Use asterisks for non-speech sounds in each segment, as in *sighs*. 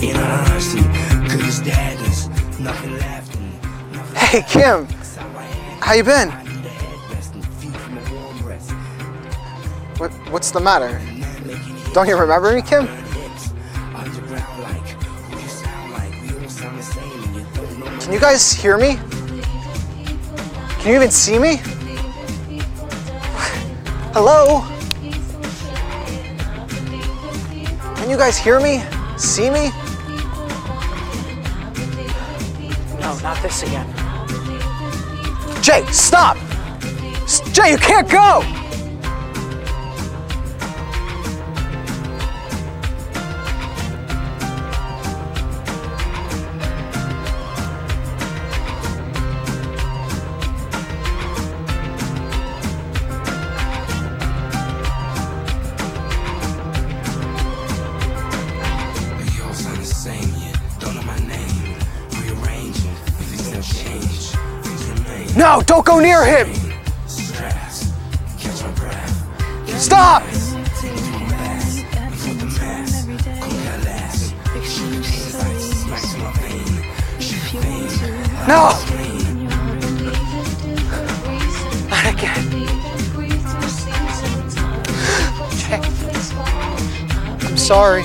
mercy. You first, in honesty. Cause nothing left. Hey, Kim. How you been? What, what's the matter? Don't you remember me, Kim? Underground like who you sound like. We all sound the same and you don't know Can you guys hear me? Can you even see me? *laughs* Hello? Can you guys hear me? See me? Not this again. Jay, stop! Jay, you can't go! No, don't go near him! Stress, catch my breath. Stop! Before the mask, cool that last. Smacks in my vein, No! Not again. Jay, I'm sorry.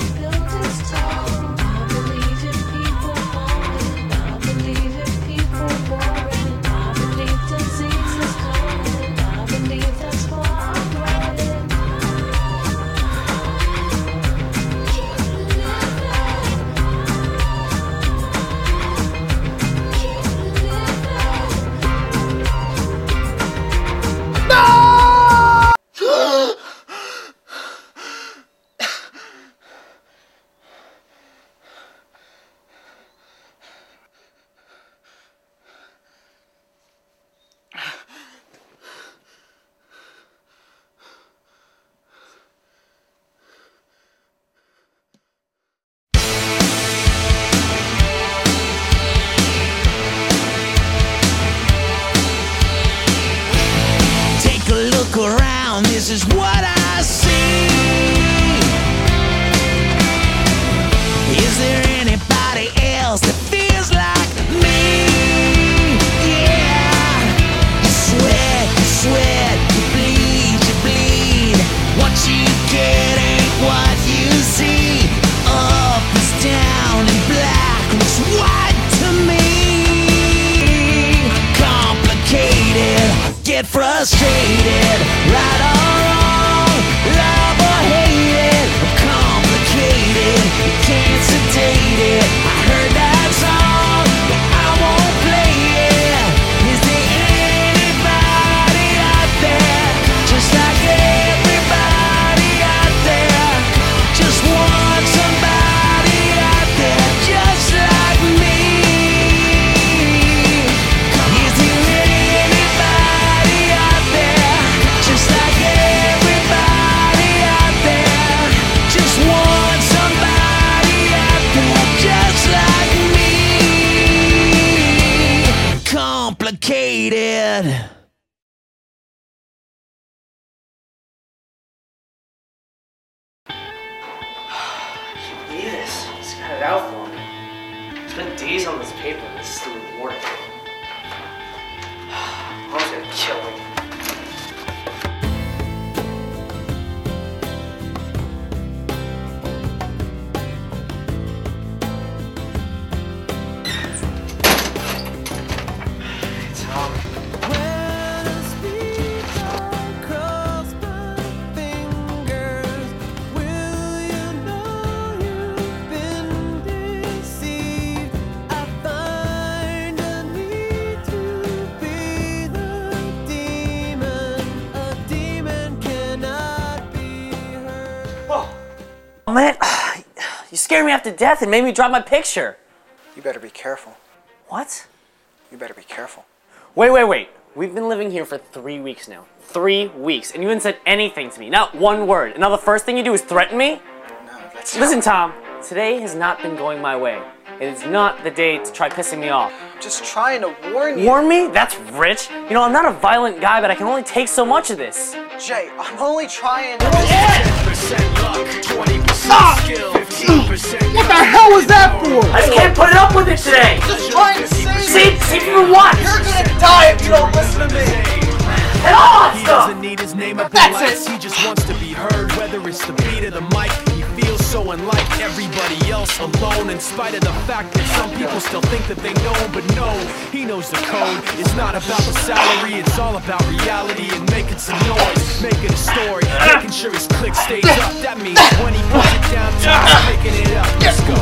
Scared me half to death and made me drop my picture. You better be careful. What? You better be careful. Wait, wait, wait. We've been living here for three weeks now. Three weeks, and you haven't said anything to me. Not one word. And now the first thing you do is threaten me? No, that's Listen, Tom, today has not been going my way. It is not the day to try pissing me off. I'm just trying to warn you. Warn me? That's rich. You know, I'm not a violent guy, but I can only take so much of this. Jay, I'm only trying to. Percent luck, 20% skill. hell was that for? I just can't put it up with it today. Just trying to save See, see for what? You're gonna die if you don't listen to me. And all that He stuff. doesn't need his name up in That's lights. it. He just wants to be heard, whether it's the beat of the unlike everybody else alone, in spite of the fact that some people still think that they know but no, he knows the code. It's not about the salary, it's all about reality and making some noise, making a story, making sure his click stays up. That means when he puts it down, he's making it up. Let's go.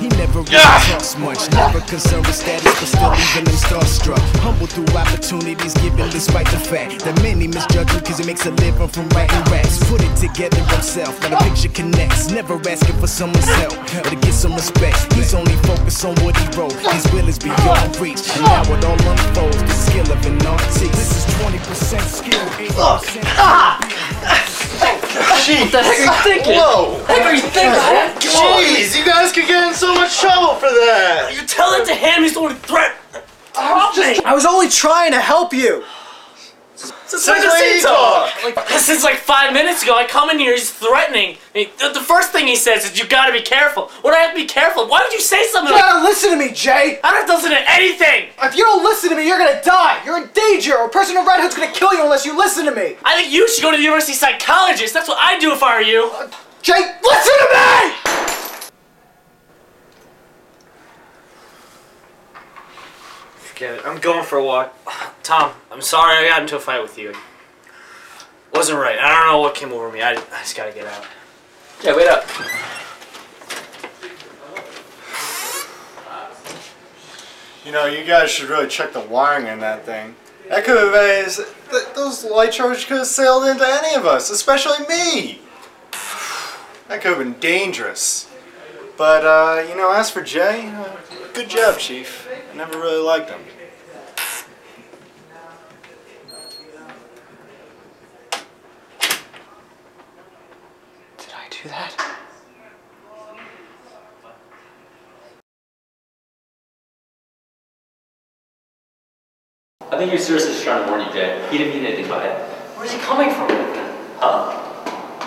He never really talks much, never concerned with status, but still leaving them starstruck. Humble through opportunities given despite the fact that many misjudge him cause he makes a living from writing raps. Put it together himself, now the picture connects. Never asking for someone's help or to get some respect. He's only focused on what he wrote. His will is beyond reach, and now it all unfolds. The skill of an artist. This is 20% skill, 80% Jeez. What the heck are you thinking? Whoa. What the heck are you thinking? man? Come on. Jeez, you guys could get in so much trouble for that. You tell it to him. He's the one who threat. Stop me. I was only trying to help you. Since when does he talk? Like, *laughs* since like five minutes ago, I come in here, he's threatening. me. the, first thing he says is, "You gotta be careful." What do I have to be careful? Why would you say something You like? gotta listen to me, Jay. I don't have to listen to anything. If you don't listen to me, you're gonna die. You're in danger. A person in red hood's gonna kill you unless you listen to me. I think you should go to the university psychologist. That's what I'd do if I were you. Uh, Jay, listen to me! Forget it. I'm going for a walk. Tom, I'm sorry I got into a fight with you. Wasn't right. I don't know what came over me. I, I just gotta get out. Yeah, wait up. You know, you guys should really check the wiring in that thing. That could have, th- those light charges could have sailed into any of us, especially me. That could have been dangerous. But, uh, you know, as for Jay, uh, good job, Chief. I never really liked him. Do that? I think you're seriously just trying to warn you, Jay. He didn't mean anything by it. Where's he coming from? Huh?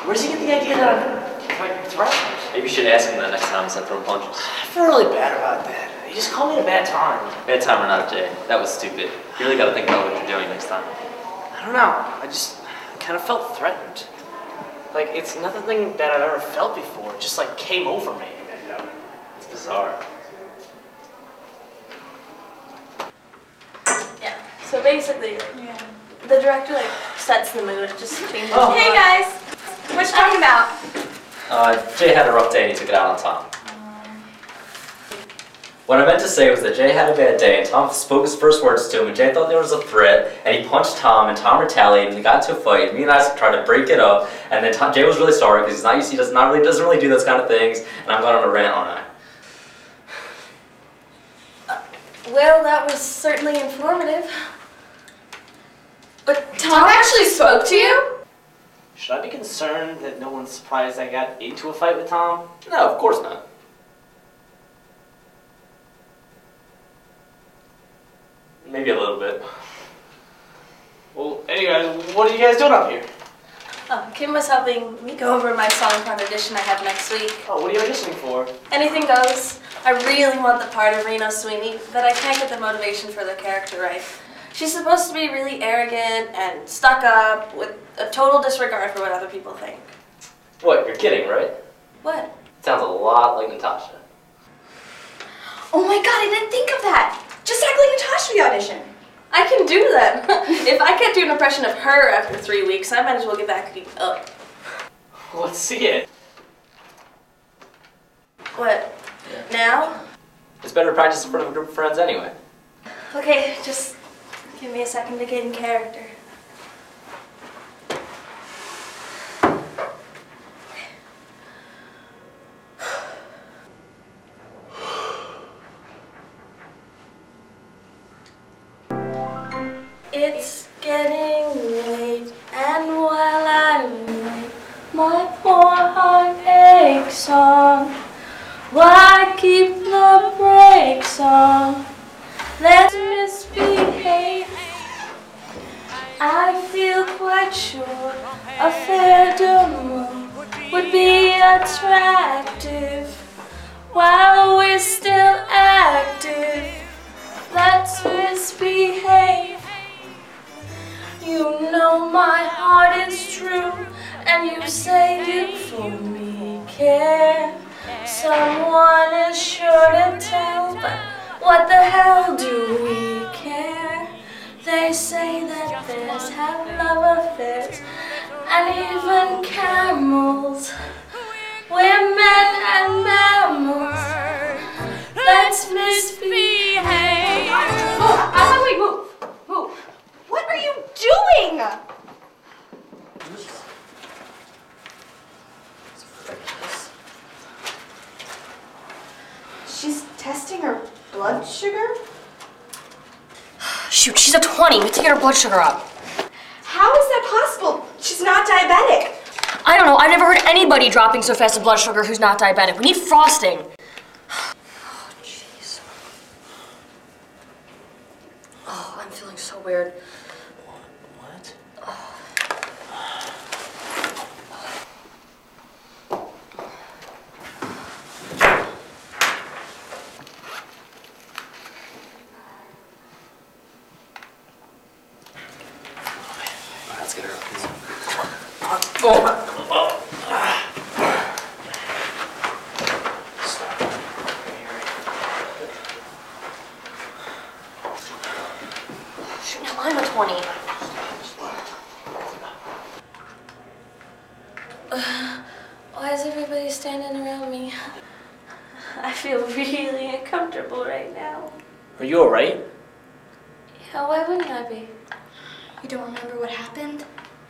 Where's he get the idea that I'm threatened? Maybe you should ask him that next time instead of throwing punches. I feel really bad about that. You just called me at a bad time. Bad time or not, Jay. That was stupid. You really gotta think about what you're doing next time. I don't know. I just kind of felt threatened. Like it's nothing that I've ever felt before. It just like came over me. It's bizarre. Yeah. So basically, the director like sets the mood, just changes. Oh. Hey guys, what you talking about? Uh, Jay had a rough day and he took it out on Tom. What I meant to say was that Jay had a bad day and Tom spoke his first words to him and Jay thought there was a threat and he punched Tom and Tom retaliated and they got into a fight and me and I tried to break it up and then Tom, Jay was really sorry because he's not used he does not really doesn't really do those kind of things and I'm going on a rant on it. Well, that was certainly informative. But Tom actually spoke to you? Should I be concerned that no one's surprised I got into a fight with Tom? No, of course not. Maybe a little bit. Well, anyways, what are you guys doing up here? Oh, Kim was helping me go over my song for an audition I have next week. Oh, what are you auditioning for? Anything goes. I really want the part of Reno Sweeney, but I can't get the motivation for the character right. She's supposed to be really arrogant and stuck up with a total disregard for what other people think. What, you're kidding, right? What? Sounds a lot like Natasha. Oh my god, I didn't think of that. Just act like Natasha the audition. I can do that. *laughs* if I can't do an impression of her after three weeks, I might as well get back to up. Let's see it. What? Now? It's better to practice in front of a group of friends anyway. Okay, just give me a second to get in character. Someone is sure to tell, but what the hell do we care? They say that bears have love affairs, and even camels. We're men and mammals. Let's misbehave. Oh, uh, wait, move, move. What are you doing? She's testing her blood sugar? *sighs* Shoot, she's a 20. We have to get her blood sugar up. How is that possible? She's not diabetic. I don't know. I've never heard anybody dropping so fast in blood sugar who's not diabetic. We need frosting. *sighs* Oh, jeez. Oh, I'm feeling so weird. Shoot, now I'm a 20. Why is everybody standing around me? *laughs* I feel really uncomfortable right now. Are you alright? Yeah, why wouldn't I be? You don't remember what happened?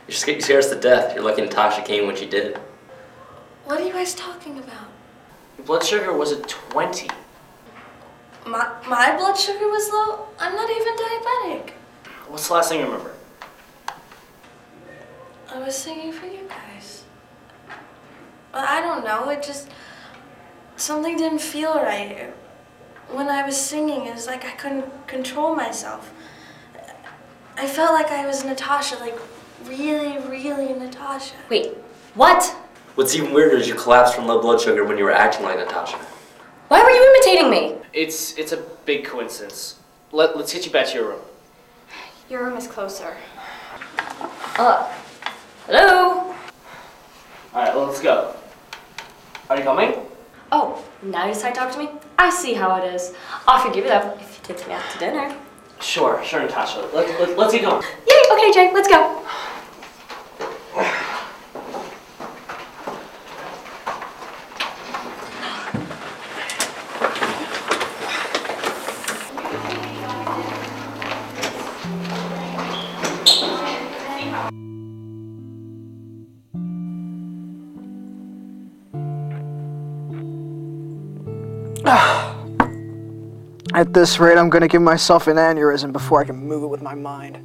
You scared, you scared us to death. You're Natasha came when she did. What are you guys talking about? Your blood sugar was at 20. My, my blood sugar was low. I'm not even diabetic. What's the last thing you remember? I was singing for you guys. I don't know. It just something didn't feel right. When I was singing, it was like I couldn't control myself. I felt like I was Natasha, like really, really Natasha. Wait, what? What's even weirder is you collapsed from low blood sugar when you were acting like Natasha. Why were you imitating me? It's it's a big coincidence. Let, let's get you back to your room. Your room is closer. Uh, hello? Alright, let's go. Are you coming? Oh, now you decide to talk to me? I see how it is. I'll forgive you though if you take me out to dinner. Sure, sure, Natasha. Let, let, let's get going. Yay, okay, Jay, let's go. At this rate, I'm gonna give myself an aneurysm before I can move it with my mind.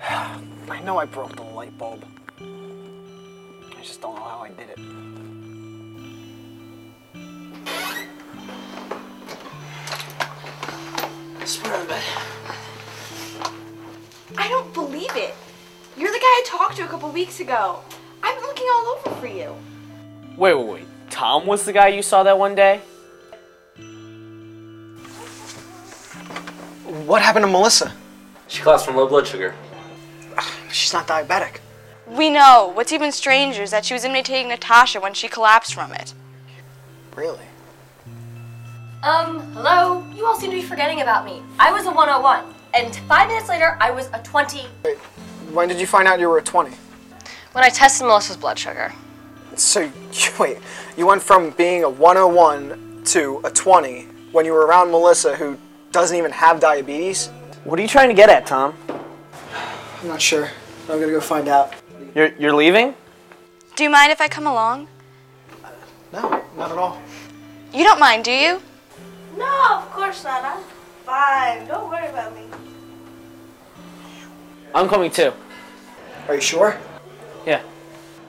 *sighs* I know I broke the light bulb. I just don't know how I did it. Spread bed. I don't believe it. You're the guy I talked to a couple weeks ago. I've been looking all over for you. Wait, wait, wait. Tom was the guy you saw that one day? What happened to Melissa? She collapsed from low blood sugar. She's not diabetic. We know. What's even stranger is that she was imitating Natasha when she collapsed from it. Really? Um, hello? You all seem to be forgetting about me. I was a 101, and five minutes later, I was a 20. Wait, when did you find out you were a 20? When I tested Melissa's blood sugar. So, you, *laughs* wait, you went from being a 101 to a 20 when you were around Melissa, who doesn't even have diabetes? What are you trying to get at, Tom? I'm not sure. I'm gonna go find out. You're, you're leaving? Do you mind if I come along? No, not at all. You don't mind, do you? No, of course not. I'm fine. Don't worry about me. I'm coming too. Are you sure? Yeah.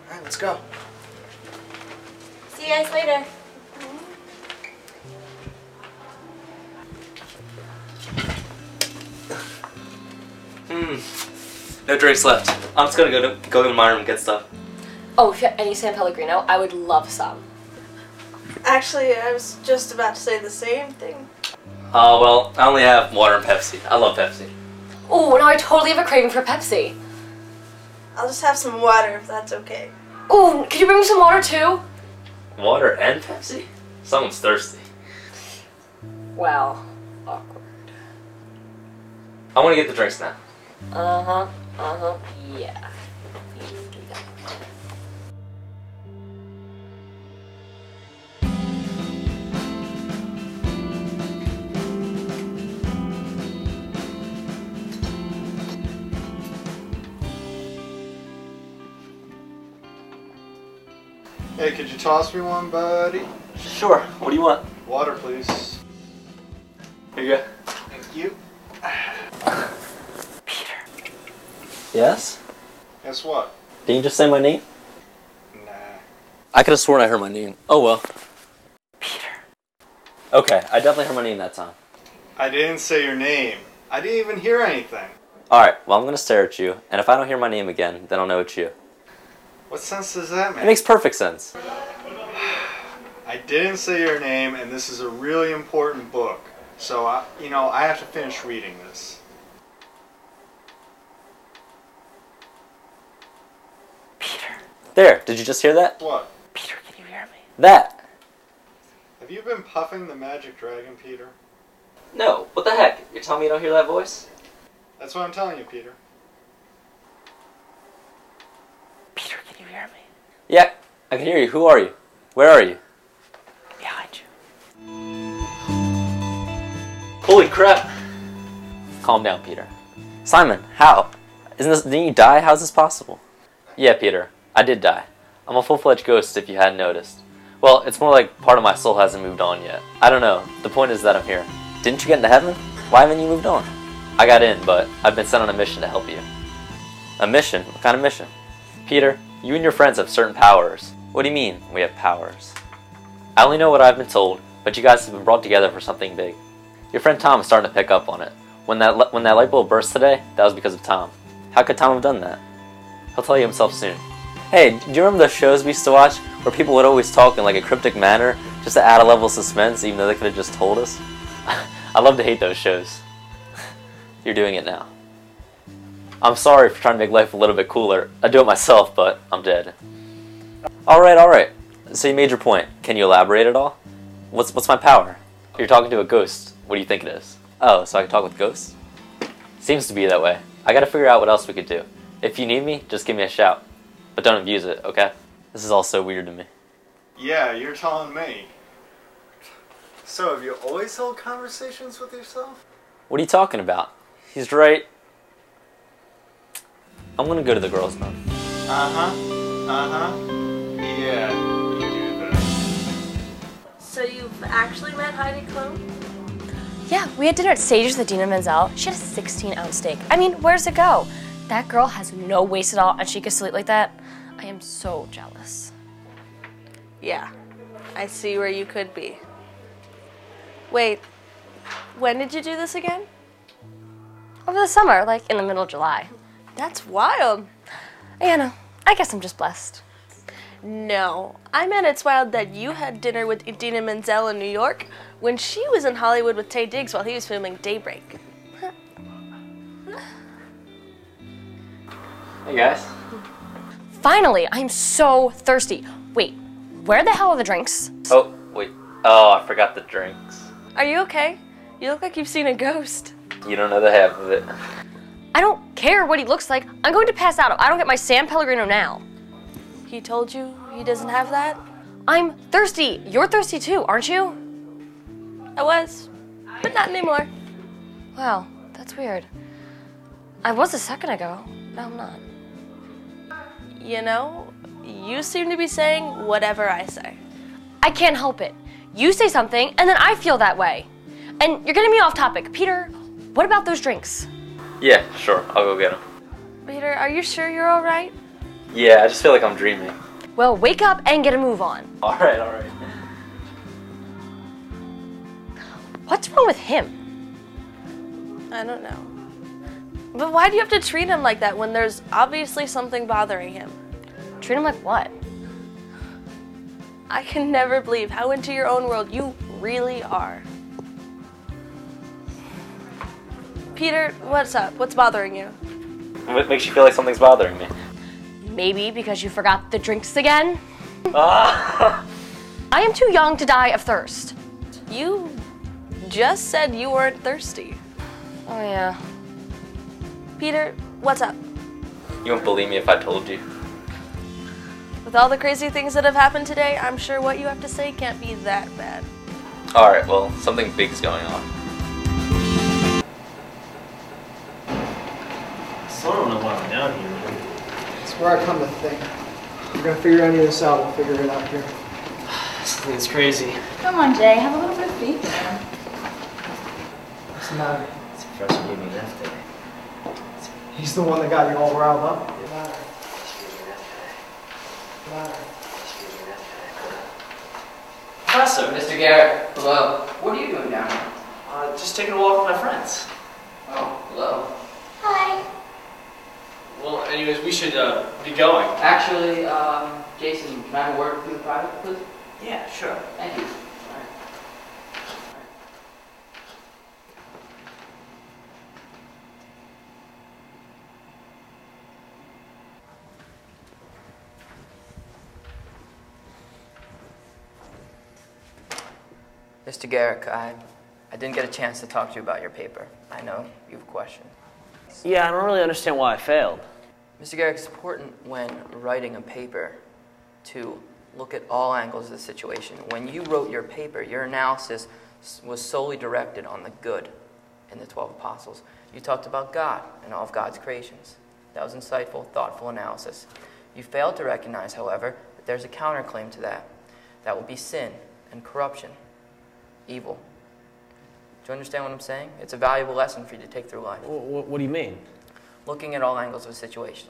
Alright, let's go. See you guys later. Hmm. No drinks left. I'm just gonna go to go to my room and get stuff. Oh, if you have any San Pellegrino, I would love some. Actually, I was just about to say the same thing. Oh, well, I only have water and Pepsi. I love Pepsi. Oh, now I totally have a craving for Pepsi. I'll just have some water if that's okay. Oh, can you bring me some water too? Water and Pepsi? Someone's thirsty. Well, awkward. I want to get the drinks now. Uh huh. Uh huh. Yeah. Hey, could you toss me one, buddy? Sure. What do you want? Water, please. Yes? Guess what? Did you just say my name? Nah. I could have sworn I heard my name. Oh well. Peter. Okay, I definitely heard my name that time. I didn't say your name. I didn't even hear anything. Alright, well, I'm gonna stare at you, and if I don't hear my name again, then I'll know it's you. What sense does that make? It makes perfect sense. I didn't say your name, and this is a really important book. So, I, you know, I have to finish reading this. There, did you just hear that? What? Peter, can you hear me? That! Have you been puffing the magic dragon, Peter? No, what the heck? You're telling me you don't hear that voice? That's what I'm telling you, Peter. Peter, can you hear me? Yeah, I can hear you. Who are you? Where are you? Behind you. Holy crap! Calm down, Peter. Simon, how? Isn't this, didn't you die? How's this possible? Yeah, Peter, I did die. I'm a full-fledged ghost if you hadn't noticed. Well, it's more like part of my soul hasn't moved on yet. I don't know. The point is that I'm here. Didn't you get into heaven? Why haven't you moved on? I got in, but I've been sent on a mission to help you. A mission? What kind of mission? Peter, you and your friends have certain powers. What do you mean, we have powers? I only know what I've been told, but you guys have been brought together for something big. Your friend Tom is starting to pick up on it. When that li- when that light bulb burst today, that was because of Tom. How could Tom have done that? He'll tell you himself soon. Hey, do you remember the shows we used to watch where people would always talk in like a cryptic manner just to add a level of suspense, even though they could have just told us? *laughs* I love to hate those shows. *laughs* You're doing it now. I'm sorry for trying to make life a little bit cooler. I do it myself, but I'm dead. All right, all right. So you made your point. Can you elaborate at all? What's what's my power? You're talking to a ghost. What do you think it is? Oh, so I can talk with ghosts? Seems to be that way. I gotta figure out what else we could do. If you need me, just give me a shout. But don't abuse it, okay? This is all so weird to me. Yeah, you're telling me. So, have you always held conversations with yourself? What are you talking about? He's right. I'm gonna go to the girls' room. Uh huh. Uh huh. Yeah, you do that. So you've actually met Heidi Klum? Yeah, we had dinner at Sage's with Idina Menzel. She had a 16 ounce steak. I mean, where's it go? That girl has no waist at all, and she can sleep like that. I am so jealous. Yeah, I see where you could be. Wait, when did you do this again? Over the summer, like in the middle of July. That's wild. Anna, I guess I'm just blessed. No, I meant it's wild that you had dinner with Idina Menzel in New York when she was in Hollywood with Taye Diggs while he was filming Daybreak. Hey guys. Finally, I'm so thirsty. Wait, where the hell are the drinks? Oh, wait. Oh, I forgot the drinks. Are you okay? You look like you've seen a ghost. You don't know the half of it. I don't care what he looks like. I'm going to pass out if I don't get my San Pellegrino now. He told you he doesn't have that? I'm thirsty. You're thirsty too, aren't you? I was, but not anymore. Wow, that's weird. I was a second ago. No, I'm not. You know, you seem to be saying whatever I say. I can't help it. You say something, and then I feel that way. And you're getting me off topic. Peter, what about those drinks? Yeah, sure. I'll go get them. Peter, are you sure you're all right? Yeah, I just feel like I'm dreaming. Well, wake up and get a move on. All right, all right. What's wrong with him? I don't know. But why do you have to treat him like that when there's obviously something bothering him? Treat him like what? I can never believe how into your own world you really are. Peter, what's up? What's bothering you? What makes you feel like something's bothering me? Maybe because you forgot the drinks again? Ah. *laughs* I am too young to die of thirst. You just said you weren't thirsty. Oh, yeah. Peter, what's up? You won't believe me if I told you. With all the crazy things that have happened today, I'm sure what you have to say can't be that bad. Alright, well, something big's going on. Still don't know why I'm down here. It's where I come to think. We're gonna figure any of this out. We'll figure it out here. *sighs* It's crazy. Come on, Jay, have a little bit of faith in him. What's the matter? This professor gave me an F today. He's the one that got you all riled up. Professor, Mr. Garrett, hello. What are you doing down here? uh, just taking a walk with my friends. Oh, hello. Hi. Well, anyways, we should uh, be going. Actually, um, Jason, can I have a word with you in private, please? Yeah, sure. Thank you. Mr. Garrick, I, I didn't get a chance to talk to you about your paper. I know you have questions. Yeah, I don't really understand why I failed. Mr. Garrick, it's important when writing a paper to look at all angles of the situation. When you wrote your paper, your analysis was solely directed on the good in the 12 apostles. You talked about God and all of God's creations. That was insightful, thoughtful analysis. You failed to recognize, however, that there's a counterclaim to that. That will be sin and corruption, evil. Do you understand what I'm saying? It's a valuable lesson for you to take through life What, what do you mean? looking at all angles of a situation,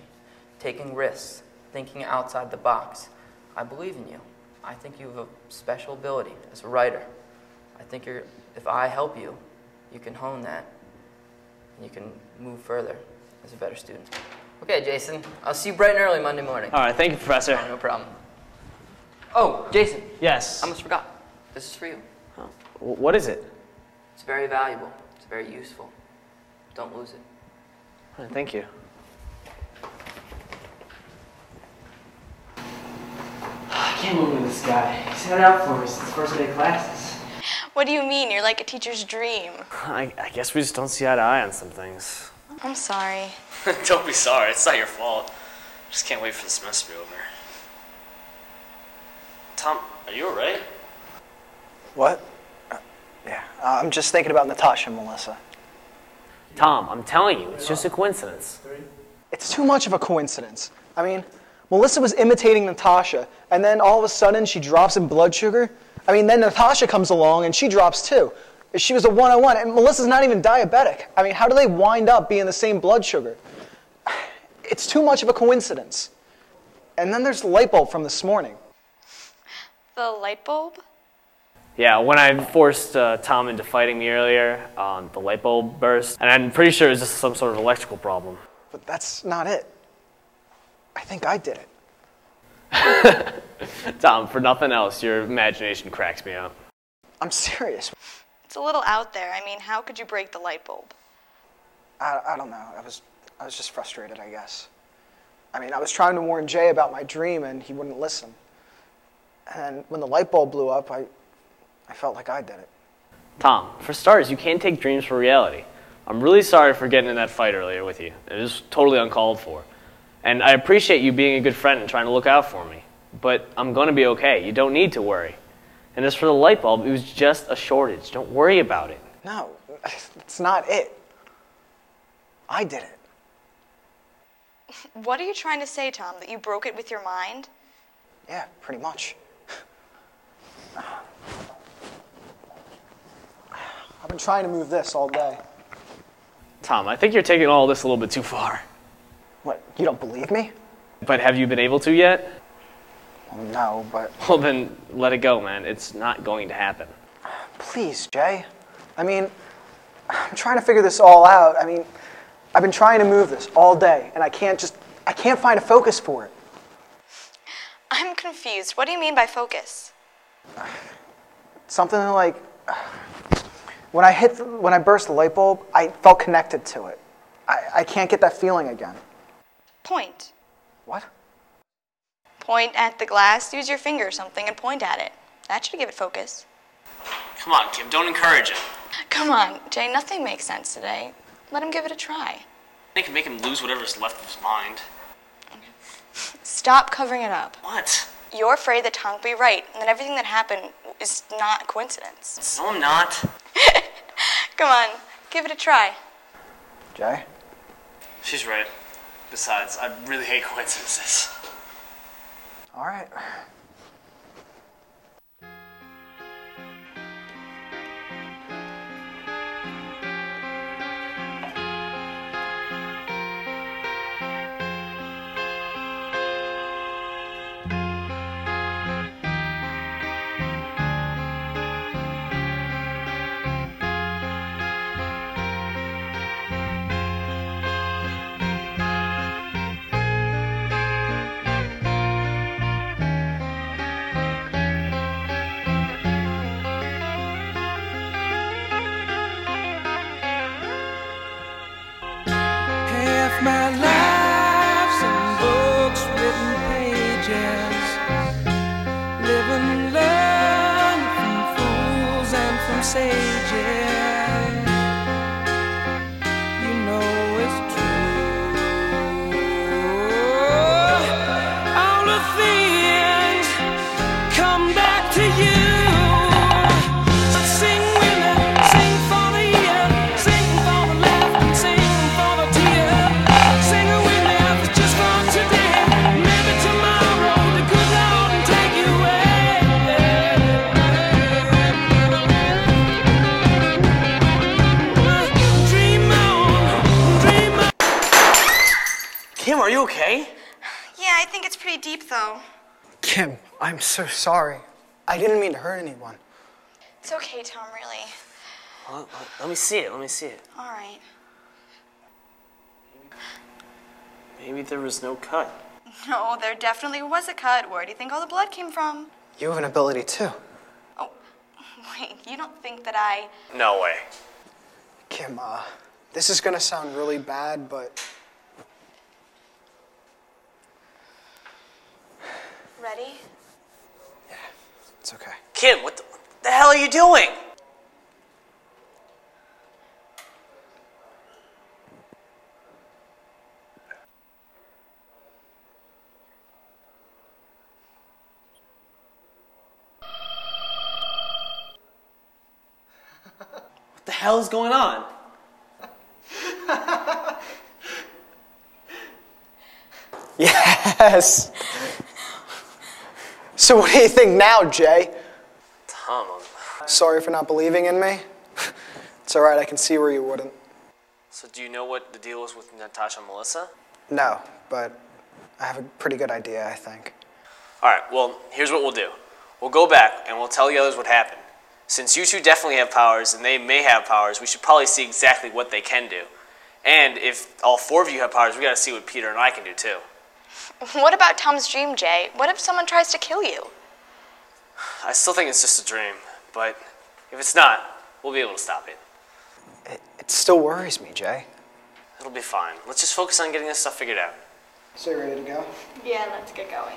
taking risks, thinking outside the box. I believe in you. I think you have a special ability as a writer. I think you're, if I help you, you can hone that and you can move further as a better student. Okay, Jason, I'll see you bright and early Monday morning. All right, thank you, Professor. Oh, no problem. Oh, Jason, Yes. I almost forgot. This is for you. W- What is it? It's very valuable. It's very useful. Don't lose it. Thank you. I can't believe this guy. He's had it out for me since the first day of classes. What do you mean? You're like a teacher's dream. I, I guess we just don't see eye to eye on some things. I'm sorry. *laughs* don't be sorry. It's not your fault. Just can't wait for the semester to be over. Tom, are you alright? What? Uh, I'm just thinking about Natasha and Melissa. Tom, I'm telling you, it's just a coincidence. It's too much of a coincidence. I mean, Melissa was imitating Natasha, and then all of a sudden she drops in blood sugar. I mean, then Natasha comes along and she drops too. She was a one on one, and Melissa's not even diabetic. I mean, how do they wind up being the same blood sugar? *sighs* It's too much of a coincidence. And then there's the light bulb from this morning. The light bulb? Yeah, when I forced uh, Tom into fighting me earlier, um, the light bulb burst, and I'm pretty sure it was just some sort of electrical problem. But that's not it. I think I did it. *laughs* Tom, for nothing else, your imagination cracks me up. I'm serious. It's a little out there. I mean, how could you break the light bulb? I, I don't know. I was, I was just frustrated, I guess. I mean, I was trying to warn Jay about my dream, and he wouldn't listen. And when the light bulb blew up, I, I felt like I did it. Tom, for starters, you can't take dreams for reality. I'm really sorry for getting in that fight earlier with you. It was totally uncalled for. And I appreciate you being a good friend and trying to look out for me. But I'm going to be okay. You don't need to worry. And as for the light bulb, it was just a shortage. Don't worry about it. No, it's not it. I did it. What are you trying to say, Tom? That you broke it with your mind? Yeah, pretty much. I've been trying to move this all day. Tom, I think you're taking all this a little bit too far. What, you don't believe me? But have you been able to yet? Well, no, but Well, then let it go, man. It's not going to happen. please, Jay. I mean, I'm trying to figure this all out. I mean, I've been trying to move this all day, and I can't just, I can't find a focus for it. I'm confused. What do you mean by focus? something like when I hit, when I burst the light bulb, I felt connected to it. I, I can't get that feeling again. Point. What? Point at the glass, use your finger or something and point at it. That should give it focus. Come on, Kim, don't encourage him. Come on, Jay, nothing makes sense today. Let him give it a try. They can make him lose whatever's left of his mind. *laughs* Stop covering it up. What? You're afraid that Tom will be right, and that everything that happened is not a coincidence. No, I'm not. Come on, give it a try. Jay? She's right. Besides, I really hate coincidences. All right. Pretty deep though. Kim, I'm so sorry. I didn't mean to hurt anyone. It's okay, Tom, really. Well, let me see it. Let me see it. All right. Maybe there was no cut. No, there definitely was a cut. Where do you think all the blood came from? You have an ability too. Oh, wait, you don't think that I. No way. Kim, uh, this is gonna sound really bad, but Ready? Yeah, it's okay. Kim, what the, what the hell are you doing? What the hell is going on? *laughs* Yes! So, what do you think now, Jay? Tom, Sorry for not believing in me? *laughs* It's alright, I can see where you wouldn't. so do you know what the deal is with Natasha and Melissa? No, but I have a pretty good idea, I think. All right, well, here's what we'll do. We'll go back and we'll tell the others what happened. Since you two definitely have powers and they may have powers, we should probably see exactly what they can do. And if all four of you have powers, we gotta see what Peter and I can do too. What about Tom's dream, Jay? What if someone tries to kill you? I still think it's just a dream, but if it's not, we'll be able to stop it. It still worries me, Jay. It'll be fine. Let's just focus on getting this stuff figured out. So, you ready to go? Yeah, let's get going.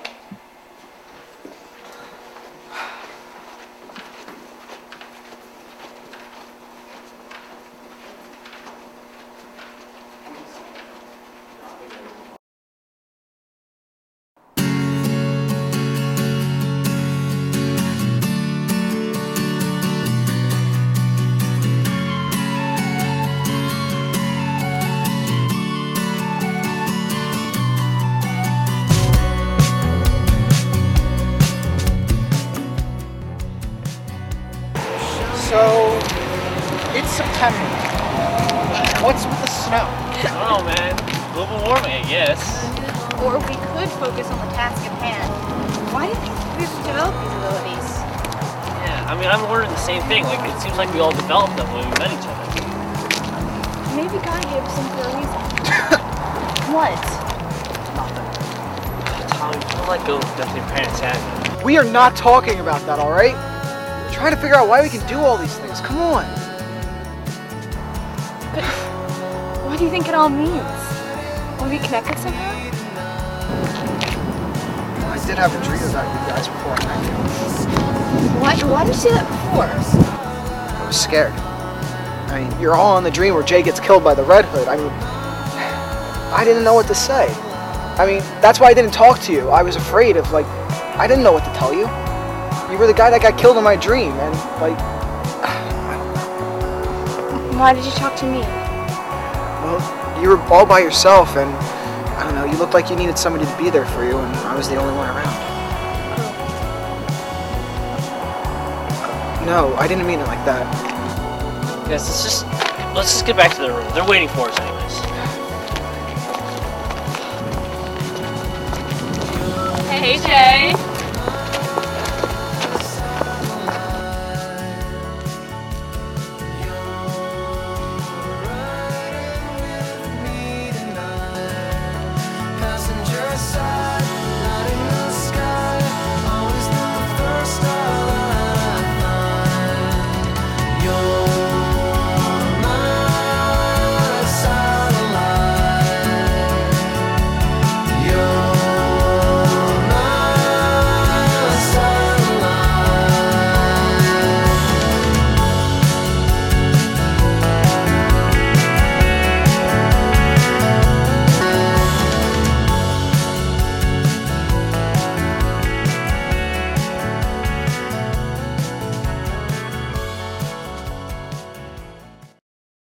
Same thing. Like, it seems like we all developed them when we met each other. Maybe God gave us them for a reason. *coughs* what? Tommy, don't let go of the death of your parents, have We are not talking about that, all right? We're trying to figure out why we can do all these things. Come on. But What do you think it all means? Are we connected somehow? I did have a dream about you guys before I met you. Why, why did you say that before? I was scared. I mean, you're all in the dream where Jay gets killed by the Red Hood. I mean, I didn't know what to say. I mean, that's why I didn't talk to you. I was afraid of, like, I didn't know what to tell you. You were the guy that got killed in my dream, and, like, *sighs* Why did you talk to me? well, you were all by yourself, and, I don't know, you looked like you needed somebody to be there for you, and I was the only one around. No, I didn't mean it like that. Yes, let's just let's just get back to the room. They're waiting for us anyways. Hey, Jay.